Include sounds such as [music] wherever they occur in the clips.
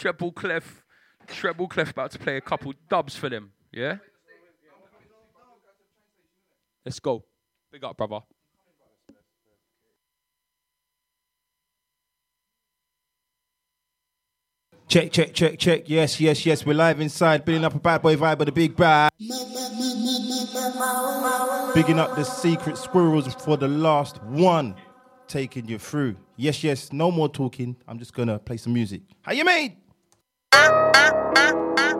Treble Clef, Treble Clef about to play a couple dubs for them. Yeah. Let's go. Big up, brother. Check, check, check, check. Yes, yes, yes. We're live inside, building up a bad boy vibe of the big bad. Bigging up the secret squirrels for the last one, taking you through. Yes, yes. No more talking. I'm just gonna play some music. How you made? Ah, ah, ah, ah.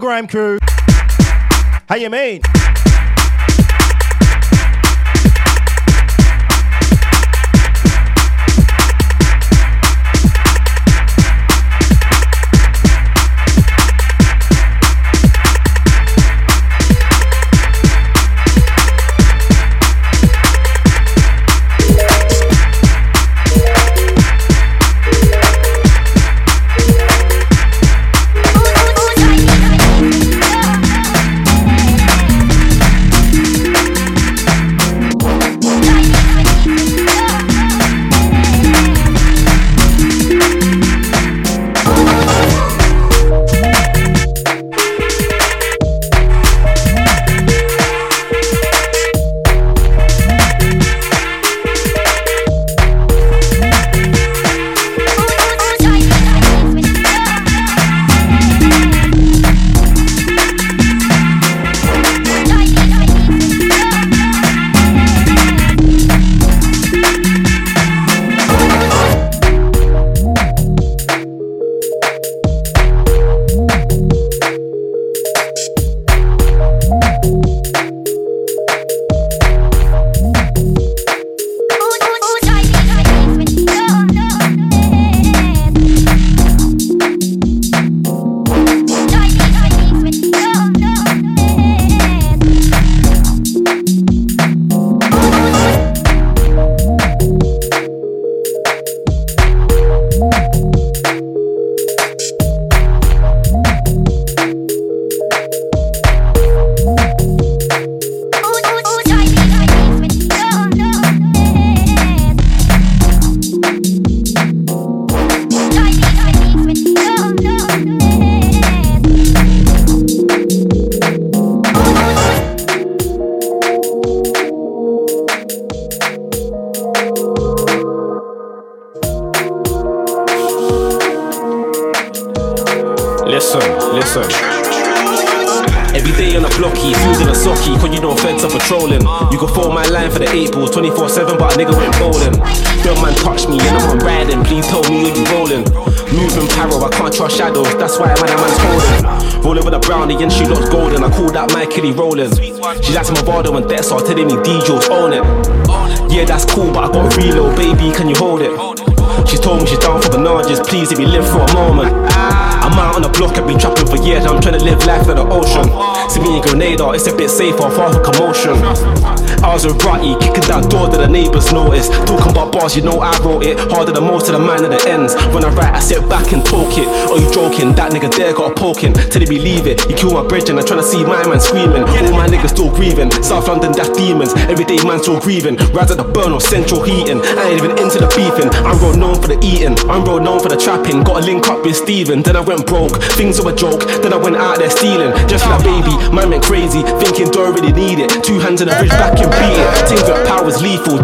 Grime crew, how you mean? Bars, you know I wrote it. Harder than most of the man at the ends. When I write, I sit back and talk it. Are you joking? That nigga there got a poking. Till he leave it. You kill my bridge and I'm trying to see my man screaming. All my niggas still grieving. South London, that's demons. Everyday man still grieving. Rise at the burn of central heating. I ain't even into the beefing. I'm road known for the eating. I'm road known for the trapping. Got a link up with Steven. Then I went broke. Things were a joke. Then I went out there stealing. Just like baby, man went crazy. Thinking don't really need it. Two hands in the bridge back and beat it. Things with powers lethal.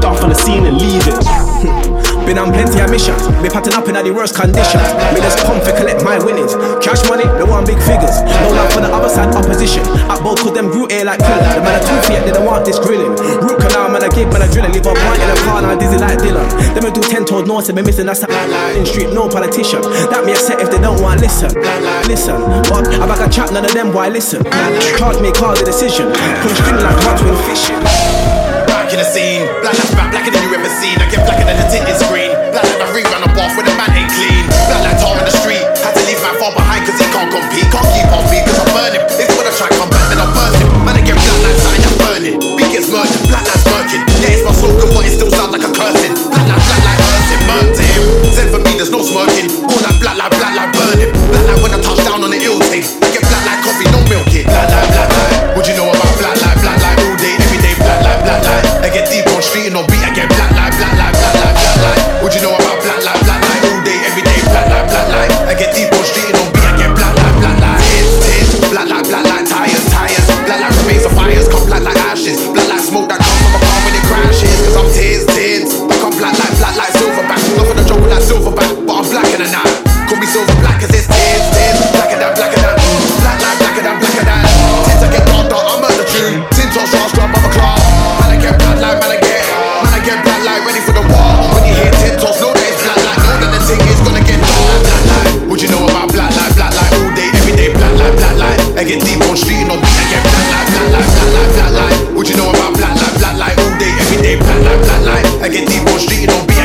And. [laughs] Been on plenty of missions, me patting up in the worst conditions. Me just come to collect my winnings. Cash money, they want big figures. No love for the other side opposition. At both cause them root air like killer. The man a two feet, they don't want this grilling. Root canal, man, I give, man, I drilling. Leave a pint in a car, now dizzy like Dylan. Them do ten toes north, and me missing that's in street, no politician. That me upset if they don't want listen. Listen, I'm like a chat, none of them why listen. Charge me cause the decision. Put a string like much when fishing. Back in the scene, black as back, blacker than you ever seen. I get blacker than the tint is green. Black like the rerun of off when the man ain't clean. Black like tar in the street. Had to leave my far behind cause he can't compete. Can't keep on beat cause I burn him. It's when I try come back then I burn him. Man, I get black like something that's burning. Beat gets murdered, black like smirking. Yeah, it's my slogan, but it still sounds like a cursing. Black like black like hurting, burn to him. Send for me, there's no smirking. All that black like black like burning. beating on beat again. Black light, black light, black light, black light. What you know about black light, black light? All day, every day, black light, black light. I get deep on streeting on beat again. Black light, black light. Hits, hits. Black light, black light. Tires, tires. Black light remains of fires. Come black like ashes. Black light smoke that comes from the palm when it crashes. Cause I'm tears, tears. I come black light, black light, silverback. Not for the jungle like silverback, but I'm blacker than that. Call me silver black cause it's tears, tears. Blacker than, blacker than. Black light, blacker than, blacker than. Tins I get dark, I'm at the tune. Tins on I get deep on street and on beat. I get black life, black life, black life, black life. What you know about black life, black life? All day, every day, black life, black life. I get deep on street and on beat.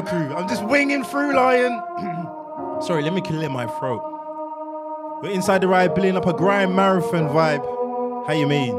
[clears throat] Sorry, let me clear my throat. We're inside the ride, building up a grind marathon vibe. How you mean?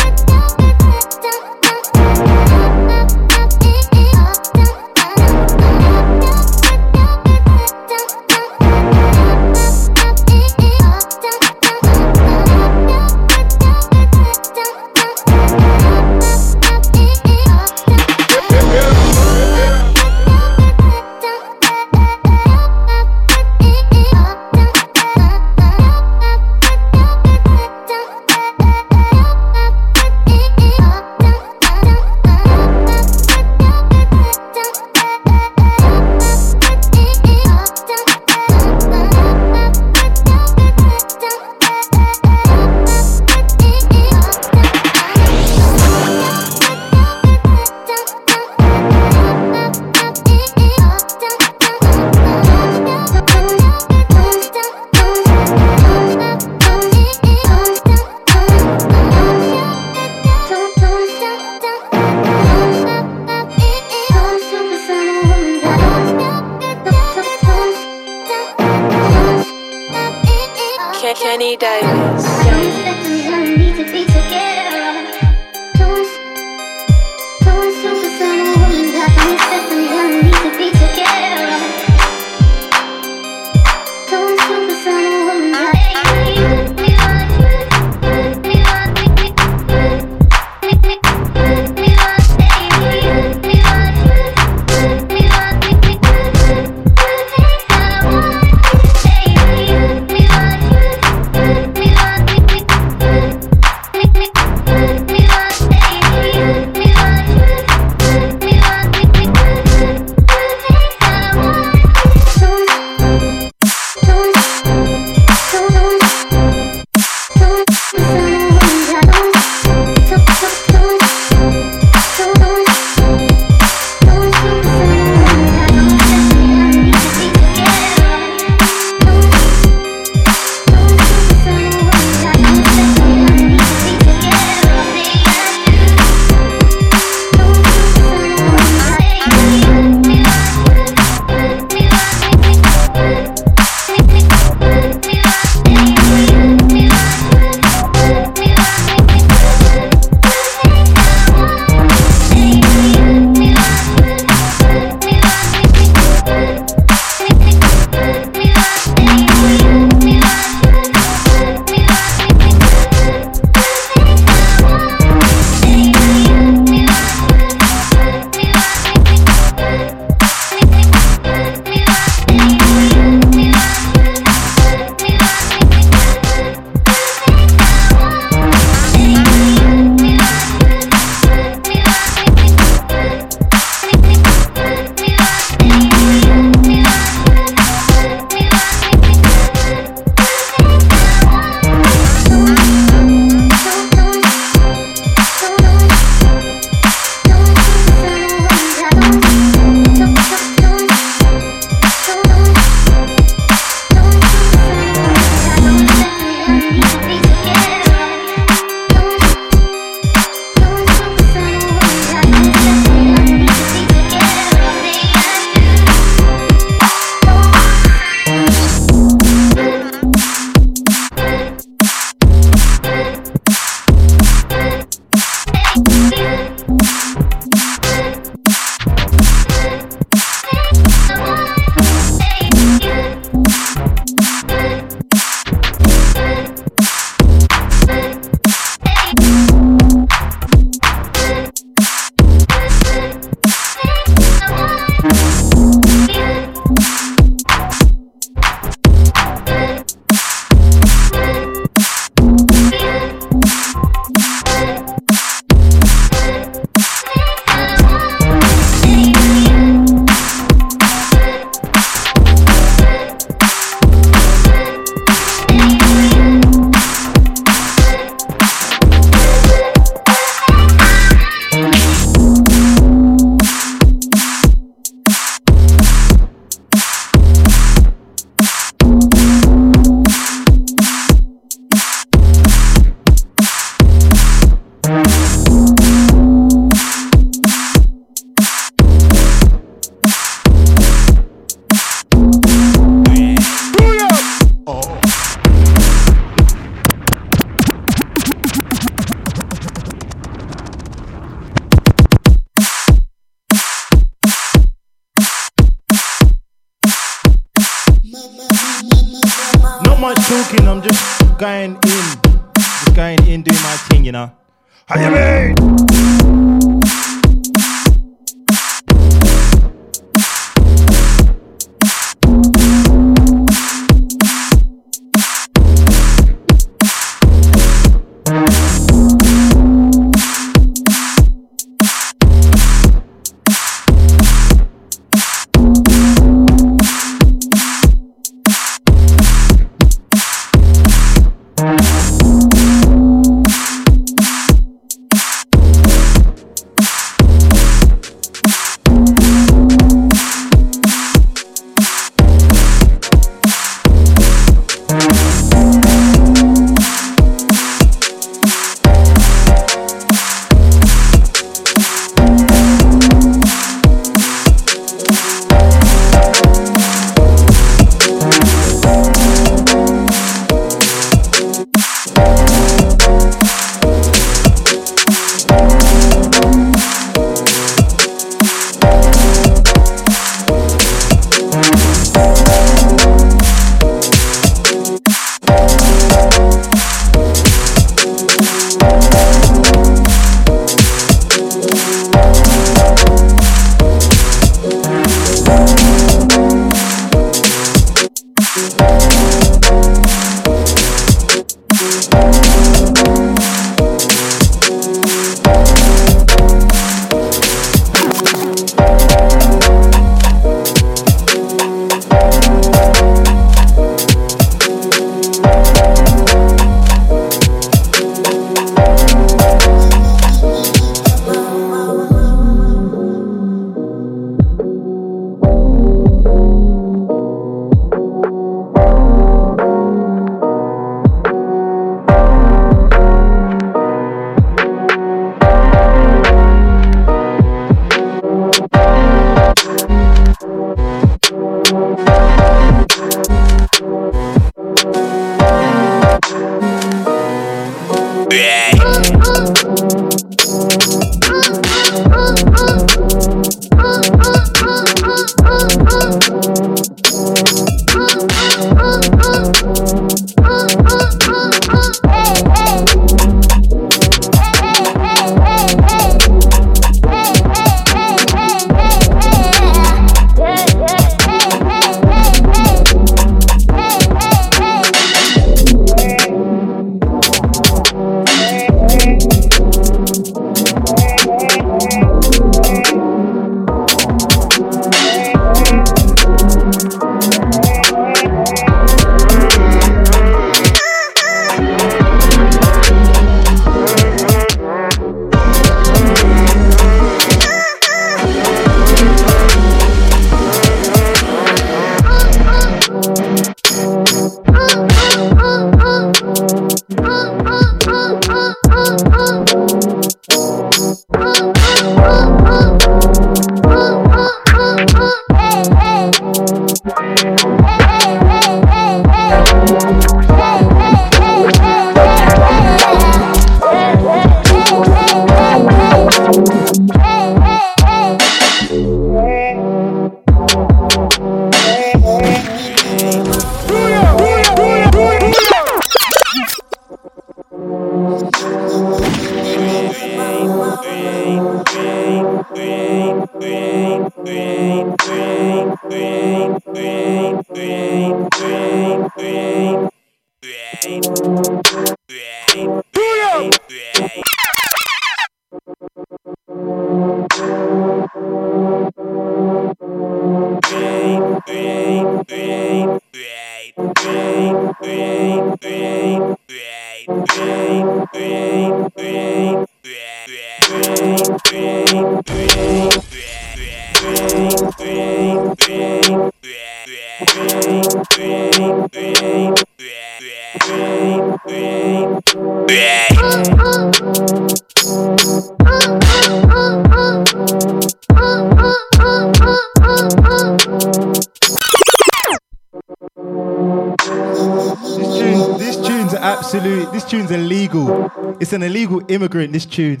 Immigrant. This tune.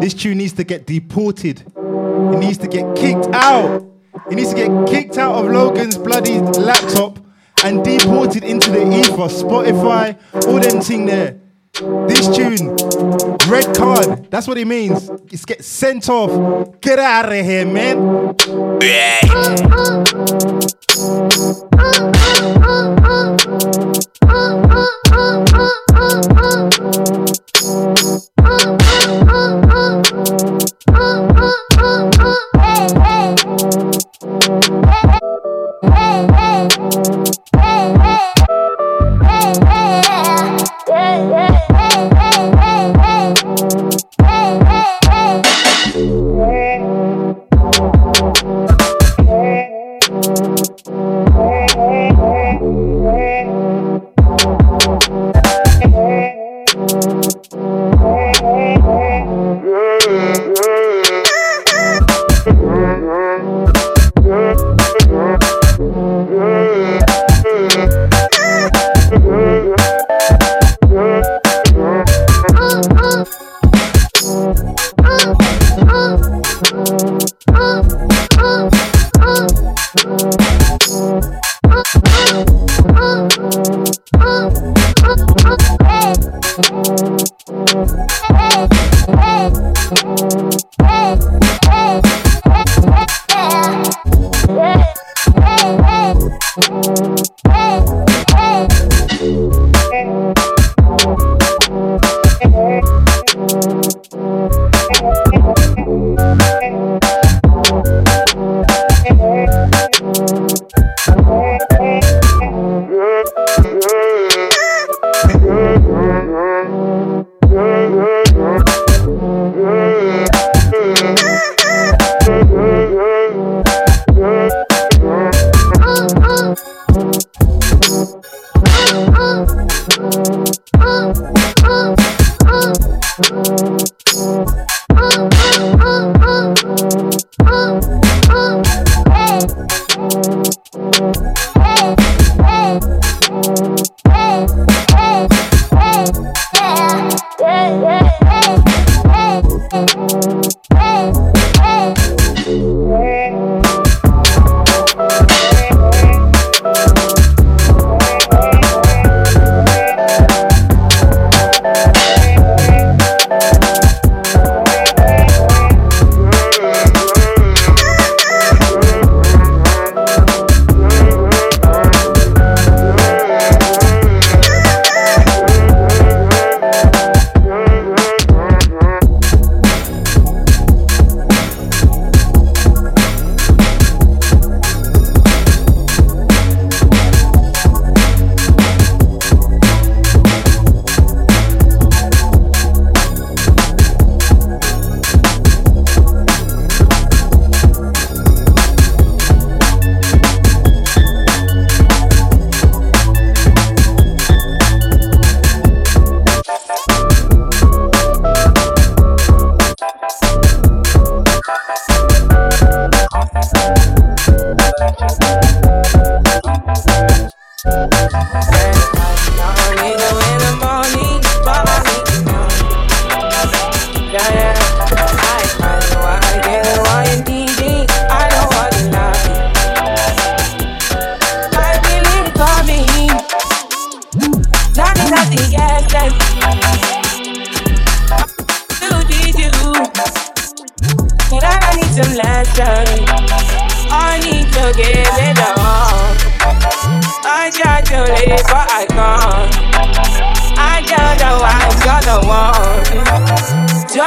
This tune needs to get deported. It needs to get kicked out. It needs to get kicked out of Logan's bloody laptop and deported into the ether. Spotify, all them thing there. This tune, red card, that's what it means. It's get sent off. Get out of here, man.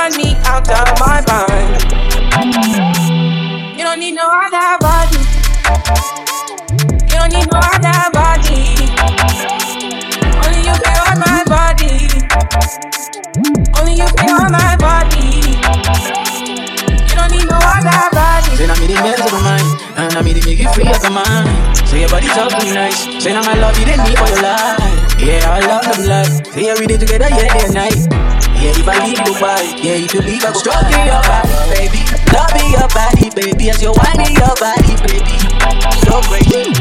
run me out of my mind. You don't need no other body. You don't need no other body. Only you can hold my body. Only you can hold my body. You don't need no other body. Say, I'm the best of mine, and I'm the make you free of your mind. Say, your body talk too nice. Say, now my love, you didn't need for your life. Yeah, I love them life. Say, yeah, we did together, yeah, yeah, night. Yeah, if I leave Dubai, yeah, if you leave, I go stroking your body, baby. Loving your body, baby, as you're whining your body, baby. So crazy.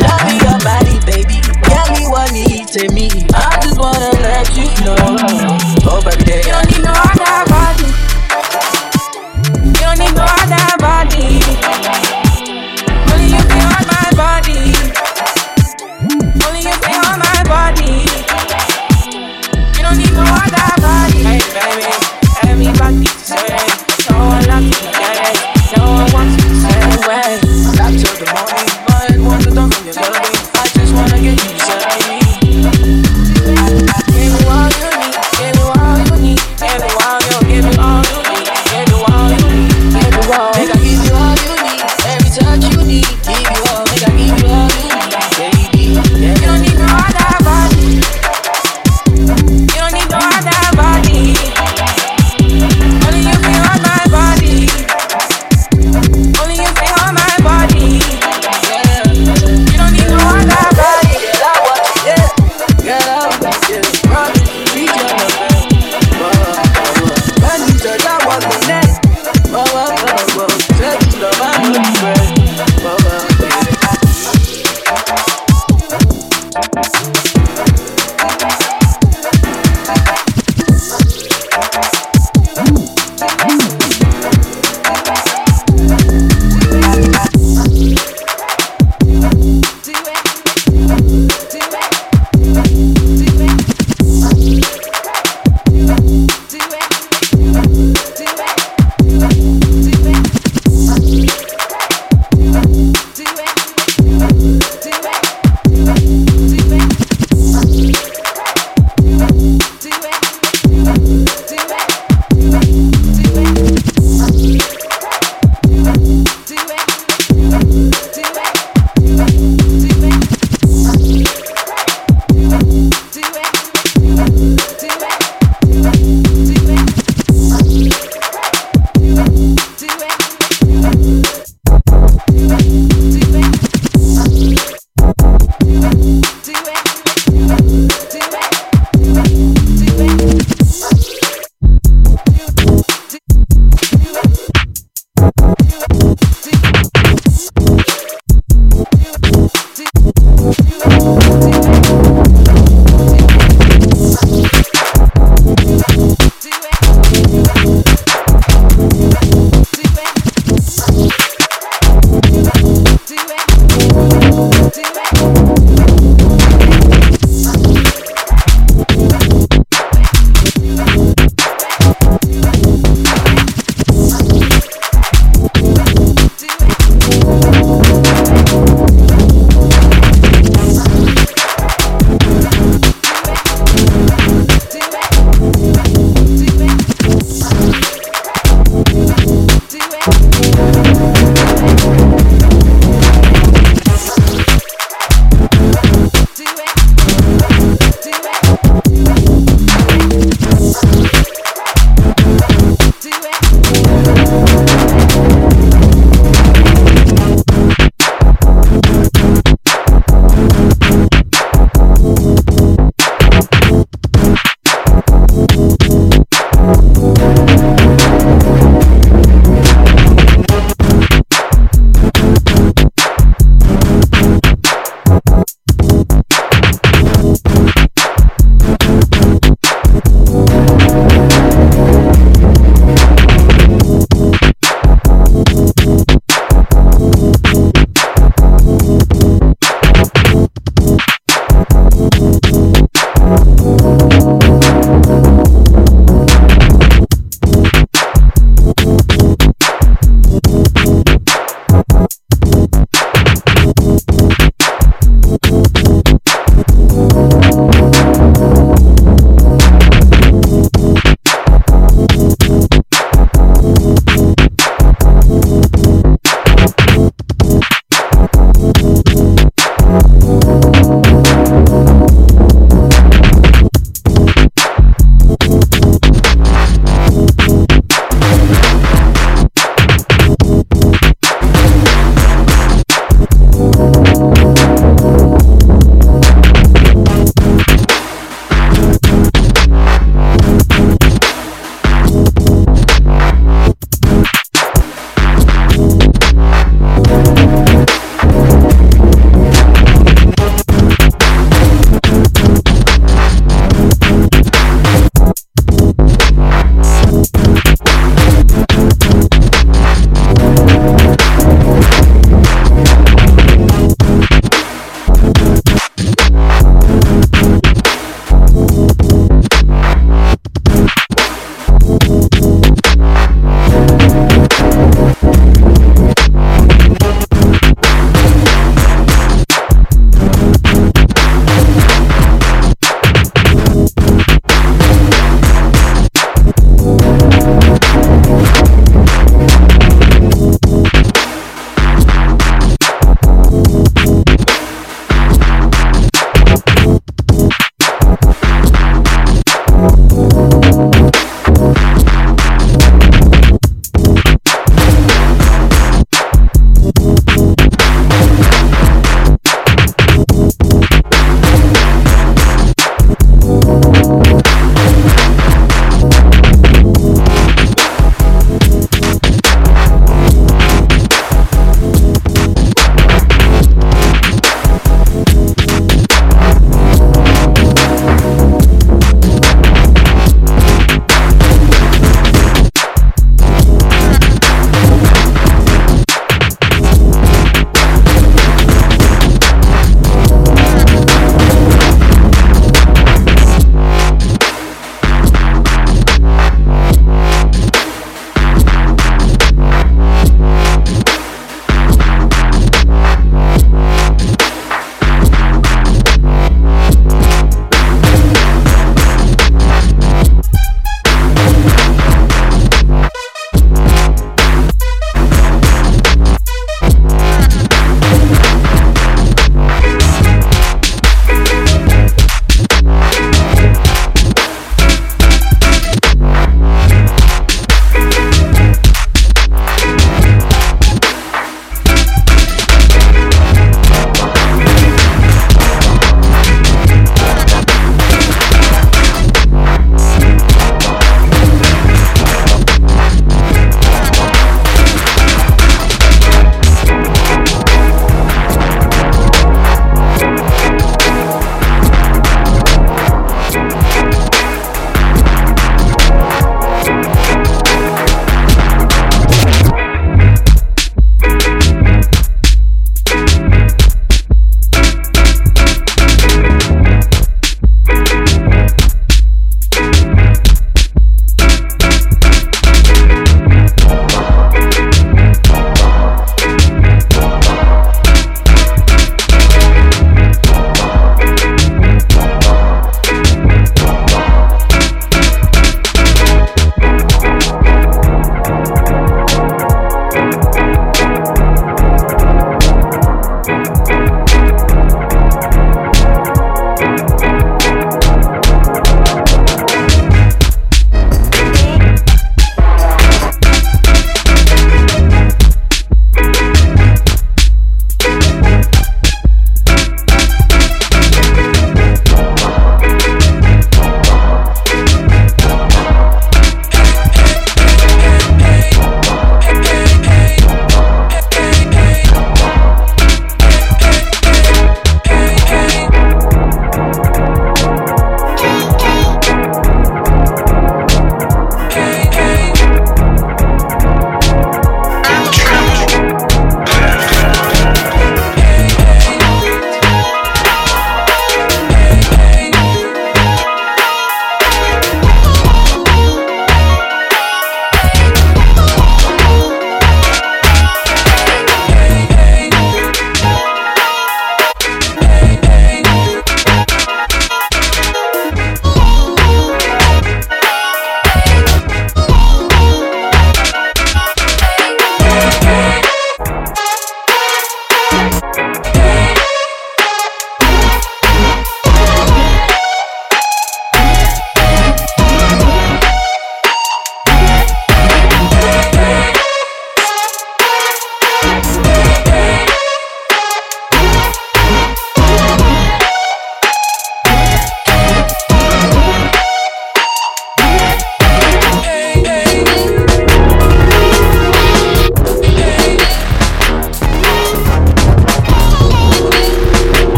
Loving your body, baby. Get me what needs to me. I just wanna let you know. Oh, baby, you don't need no other body. like say.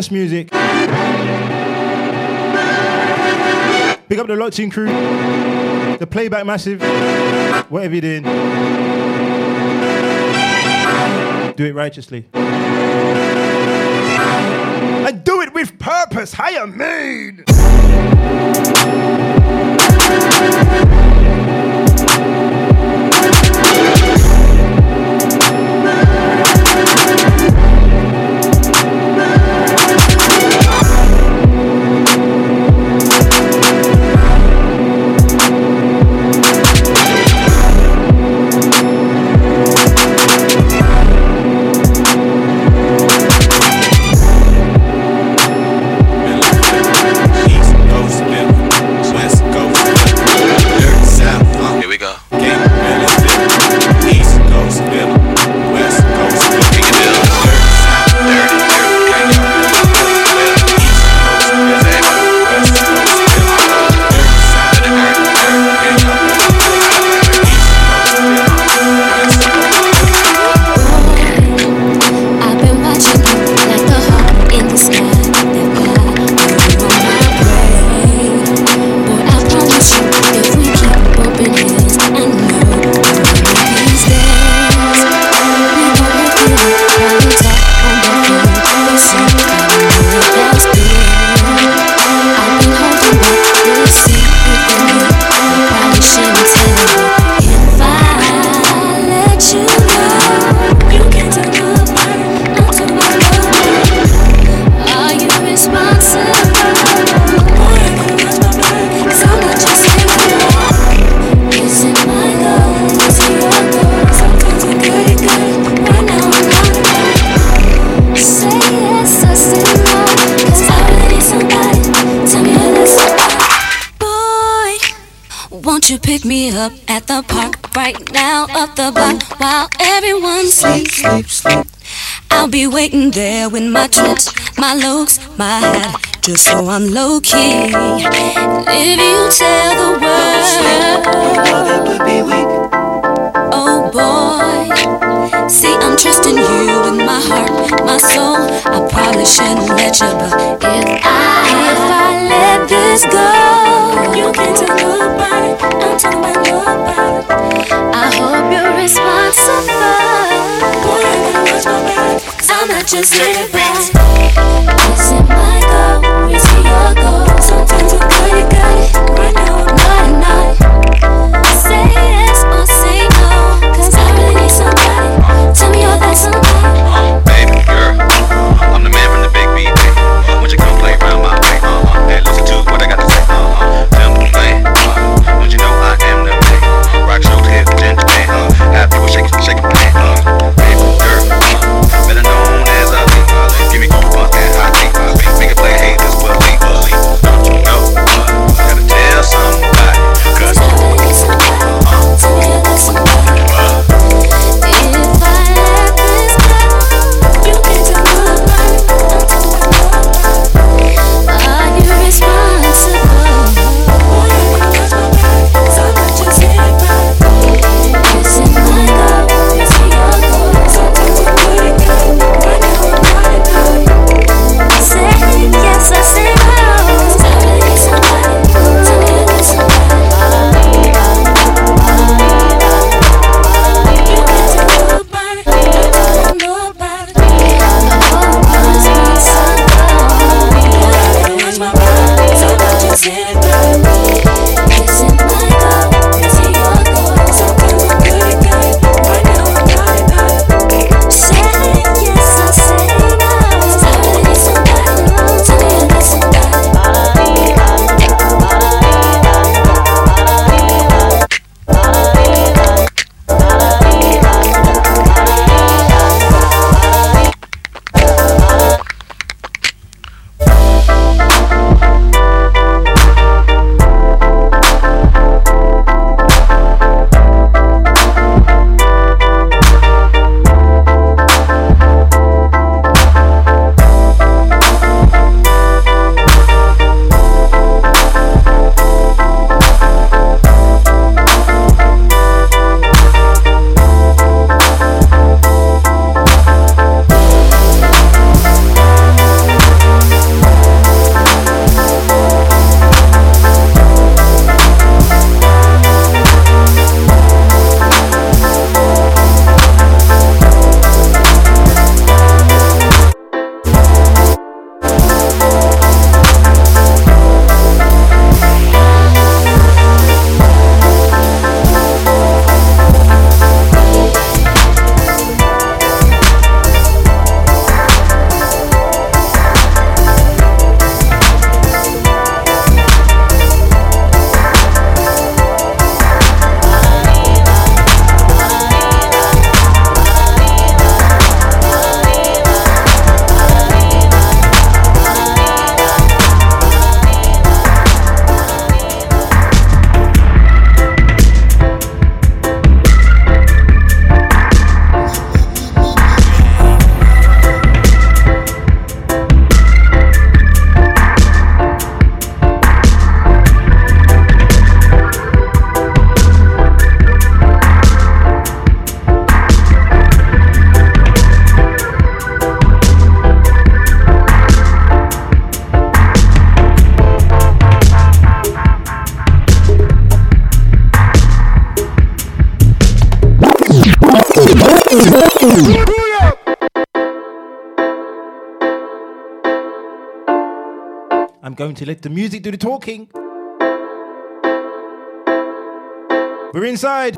Just music. Big up the lock crew, the playback massive, whatever you're doing. Do it righteously. And do it with purpose, How you made? while everyone sleeps. Sleep, sleep. I'll be waiting there with my chips, my looks, my hat, just so I'm low key. If you tell the world, oh boy. See, I'm trusting you with my heart, my soul. I probably shouldn't let you, but if I just let it bounce. Listen, my goal, raise your goal. Sometimes you gotta, gotta, right now. I'm going to let the music do the talking. We're inside.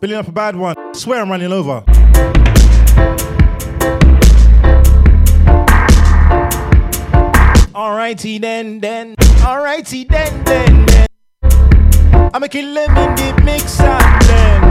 Building up a bad one. I Swear I'm running over. Alrighty then, then. Alrighty then, then, then. I'ma kill them in the mix and then.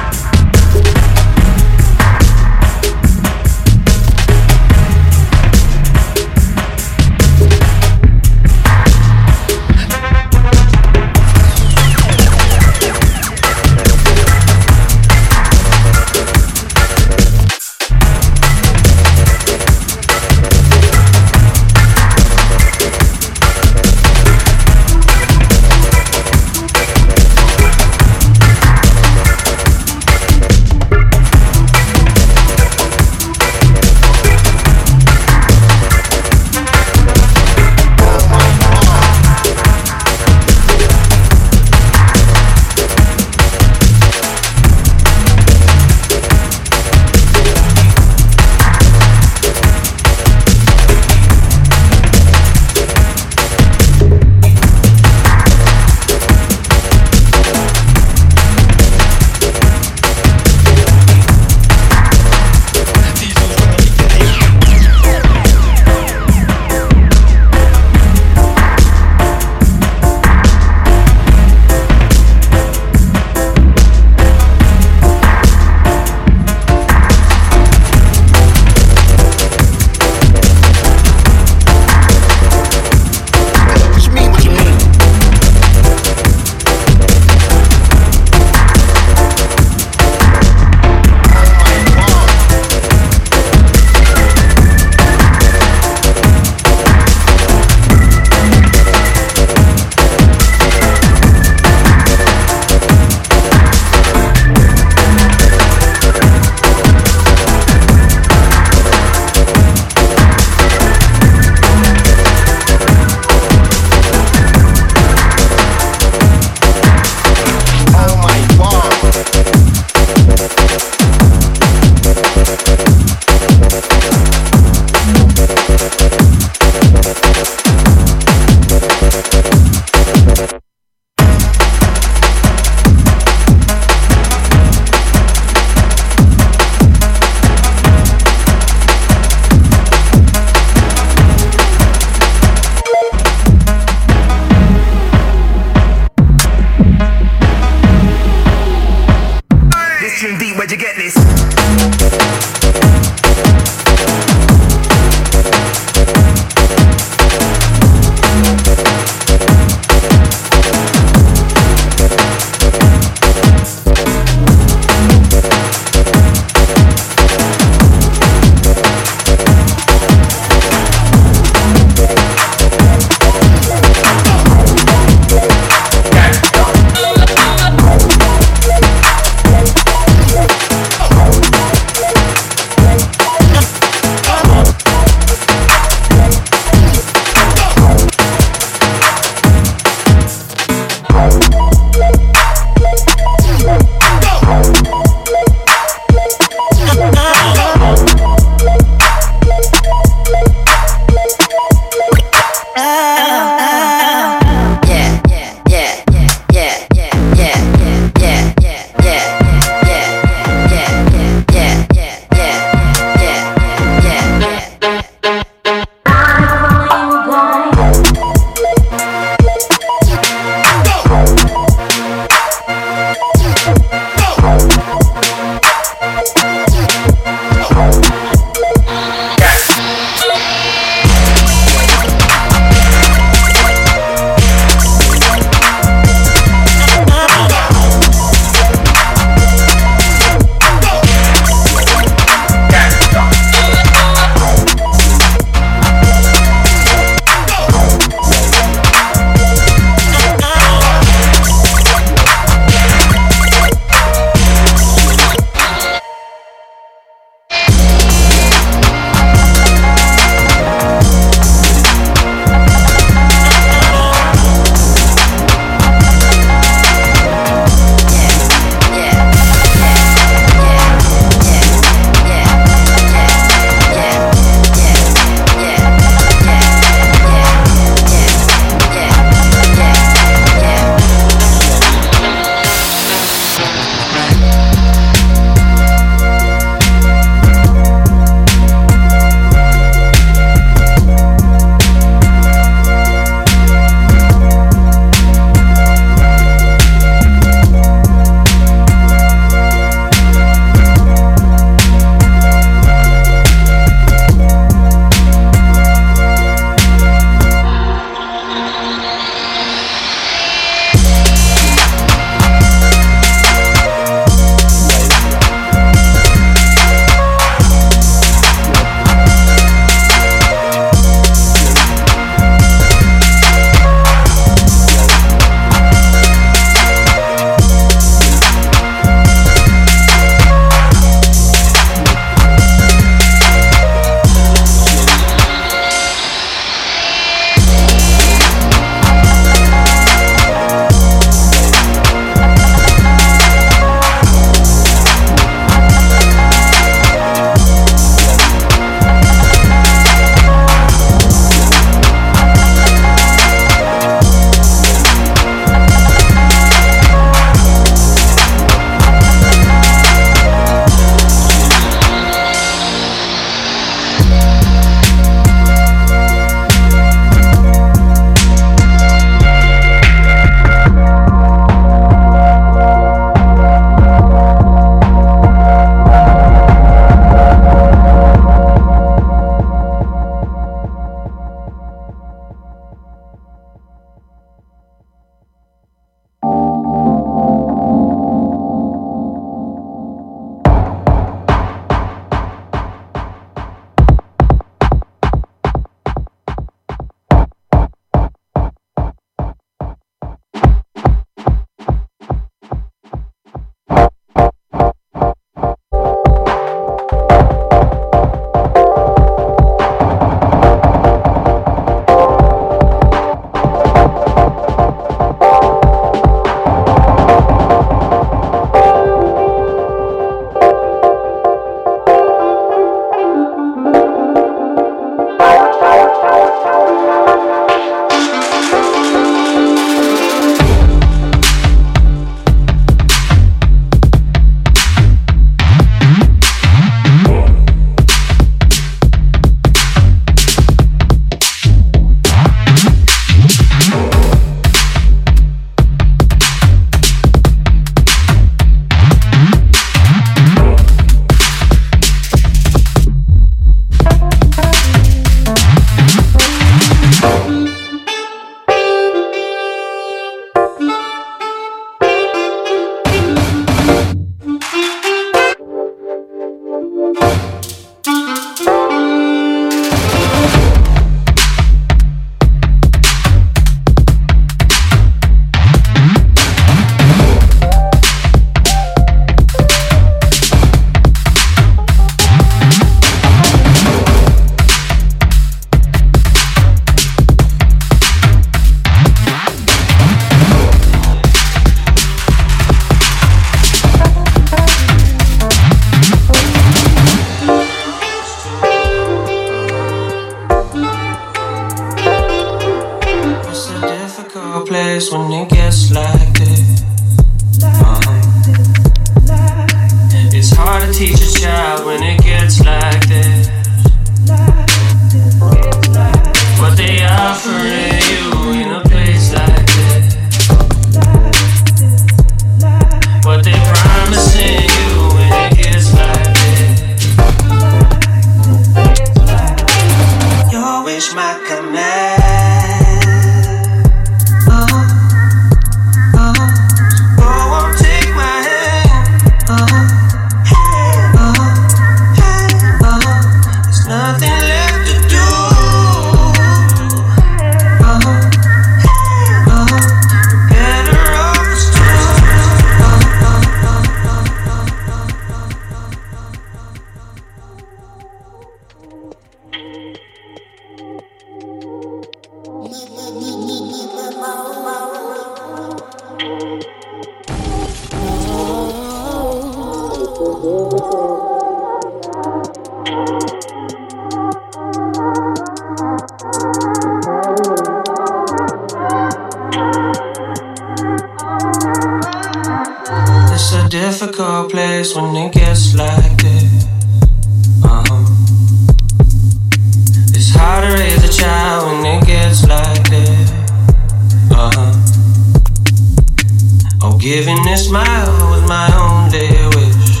Giving this smile was my only wish.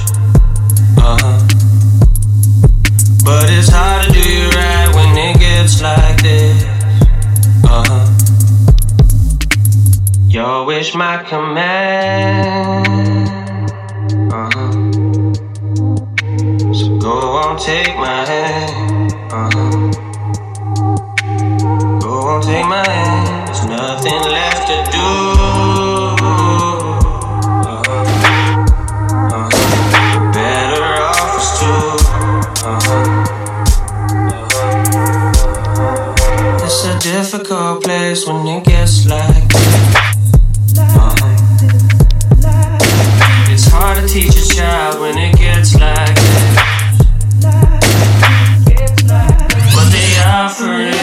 Uh-huh. But it's hard to do you right when it gets like this. Uh-huh. Your wish my command. Uh-huh. So go on, take my hand. Go on, take my hand. There's nothing left to do. Difficult place when it gets like. It's hard to teach a child when it gets like this. What they offer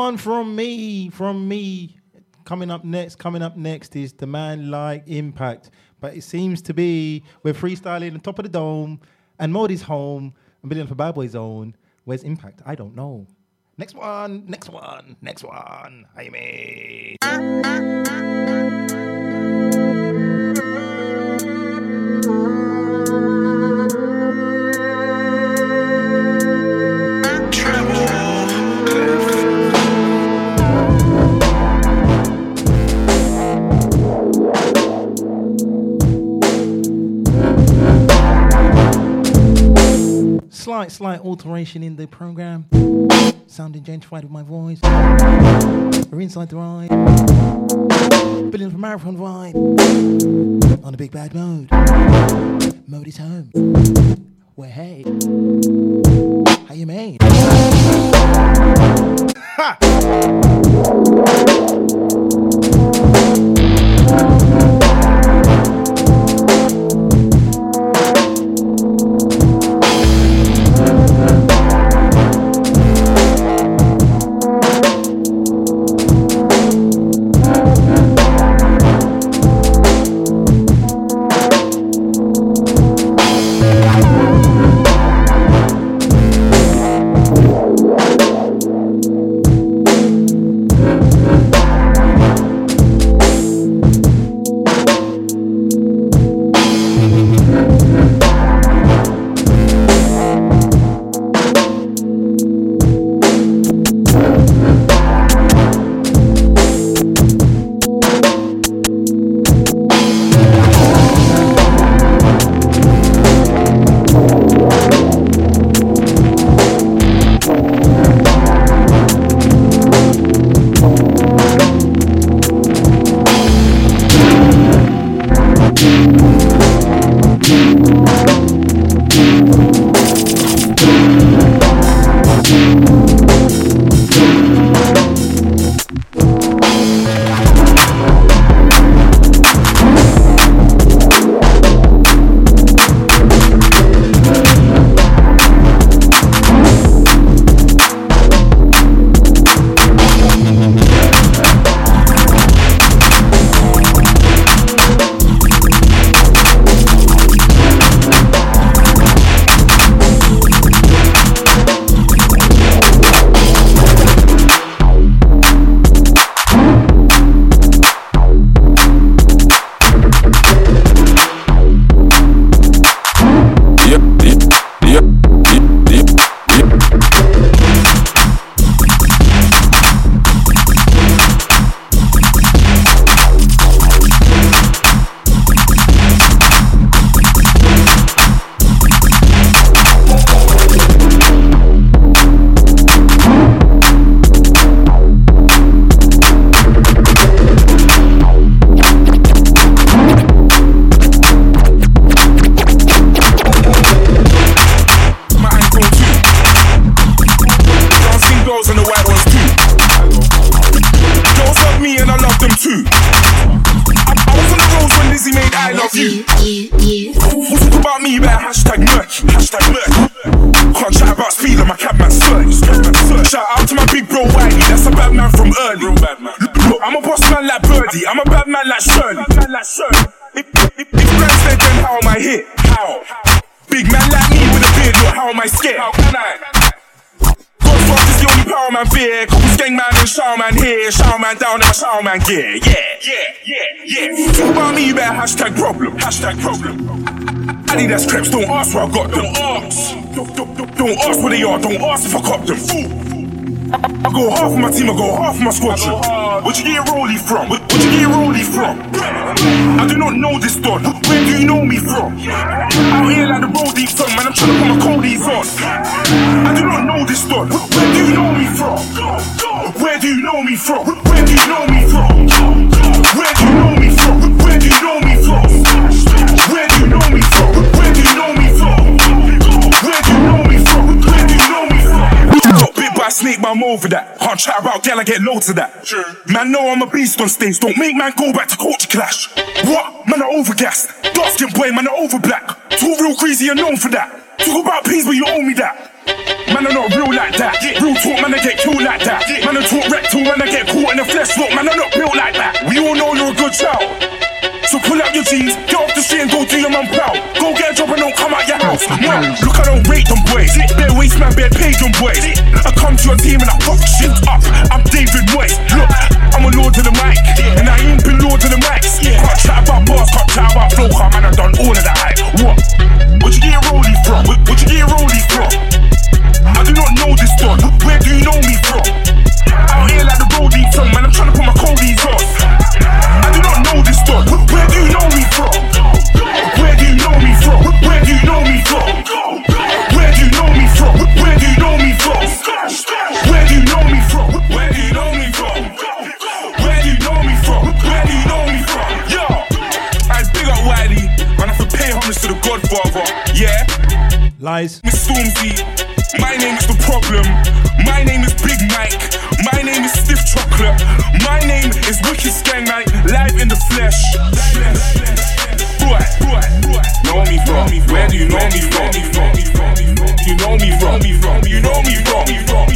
one from me, from me. Coming up next, coming up next is the man like Impact. But it seems to be we're freestyling on top of the dome, and Modi's home, and Billion for Bad Boy's own. Where's Impact? I don't know. Next one, next one, next one. Hey, mate. Slight, slight alteration in the program. Sounding gentrified with my voice. We're inside the ride. Billion for marathon vibe. On a big bad mode. Mode is home. Where hey. How you made? Ha! Hashtag. Can't chat about speed on my cabman search. Shout out to my big bro Wiley, that's a bad man from early. Look, I'm a boss man like Birdie, I'm a bad man like Shirley. If, if, if man's dead, then how am I here? How? Big man like me with a beard, look, how am I scared? How can I? Ghostbusters the only power man fear. Couple gang man and shower man here. Shower man down in my shower man gear. Yeah, yeah, yeah, yeah. Talk about me, you better hashtag problem. Hashtag problem. I need that scraps, don't ask where I got them. Don't ask. Don't, don't, don't, don't ask where they are, don't ask if I cop them. Fool. I go half my team, I go half my squadron. Where'd you get Rolly from? Where, would you get Rolly from? I do not know this dog. Where do you know me from? Out here like the road deep song, man. I'm trying to put my coldies on. I do not know this dog. Where do you know me from? Where do you know me from? Where do you know me from? Where do you know me from? Got bit by a snake, but I'm over that. Can't chat about gal, I get loads of that. Sure. Man, know I'm a beast on stage. Don't make man go back to culture clash. What? Man, are overgassed. Dark skin boy, man, are over black. Too real crazy, you're known for that. Talk about peas, but you owe me that. Man, are not real like that. Real talk, man, I get killed like that. Man, I talk rectal, man, I get caught in the flesh. Look, man, I'm not built like that. We all know you're a good child. So pull up your jeans, get off the street and go do your man proud. Go get a job and don't come out your house. No, look, I don't rate them boys. Bare waste man, bare them boys. I come to your team and I fuck shit up. I'm David Moyes. Look, I'm a lord of the mic, and I ain't been lord of the mics. Can't chat about bars, can't chat about flow, car man, I done all of hype. What? Where'd you get Rolly from? Where, where'd you get Rolly from? I do not know this dog. Where do you know me from? Out here like the road deep song, man. I'm trying to put my coldies on. I do not know this dog. Where do you know me from? Where do you know me from? Where do you know me from? Where do you know me from? Where do you know me from? Where do you know me from? Where do you know me from? Where do you know me from? Where do you know me from? Yo, I big up Wiley. Man, I have to pay homage to the Godfather. Yeah. Lies. Miss Stormzy. My name is the problem. My name is Big Mike. My name is Stiff Chocolate. My name is Wicked Skang Night, live in the flesh. Boy, boy, boy. Know me from? Where do you know me from? You know me from? You know me from? You know me wrong me wrong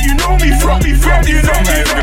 You know me from? Where do you know me from?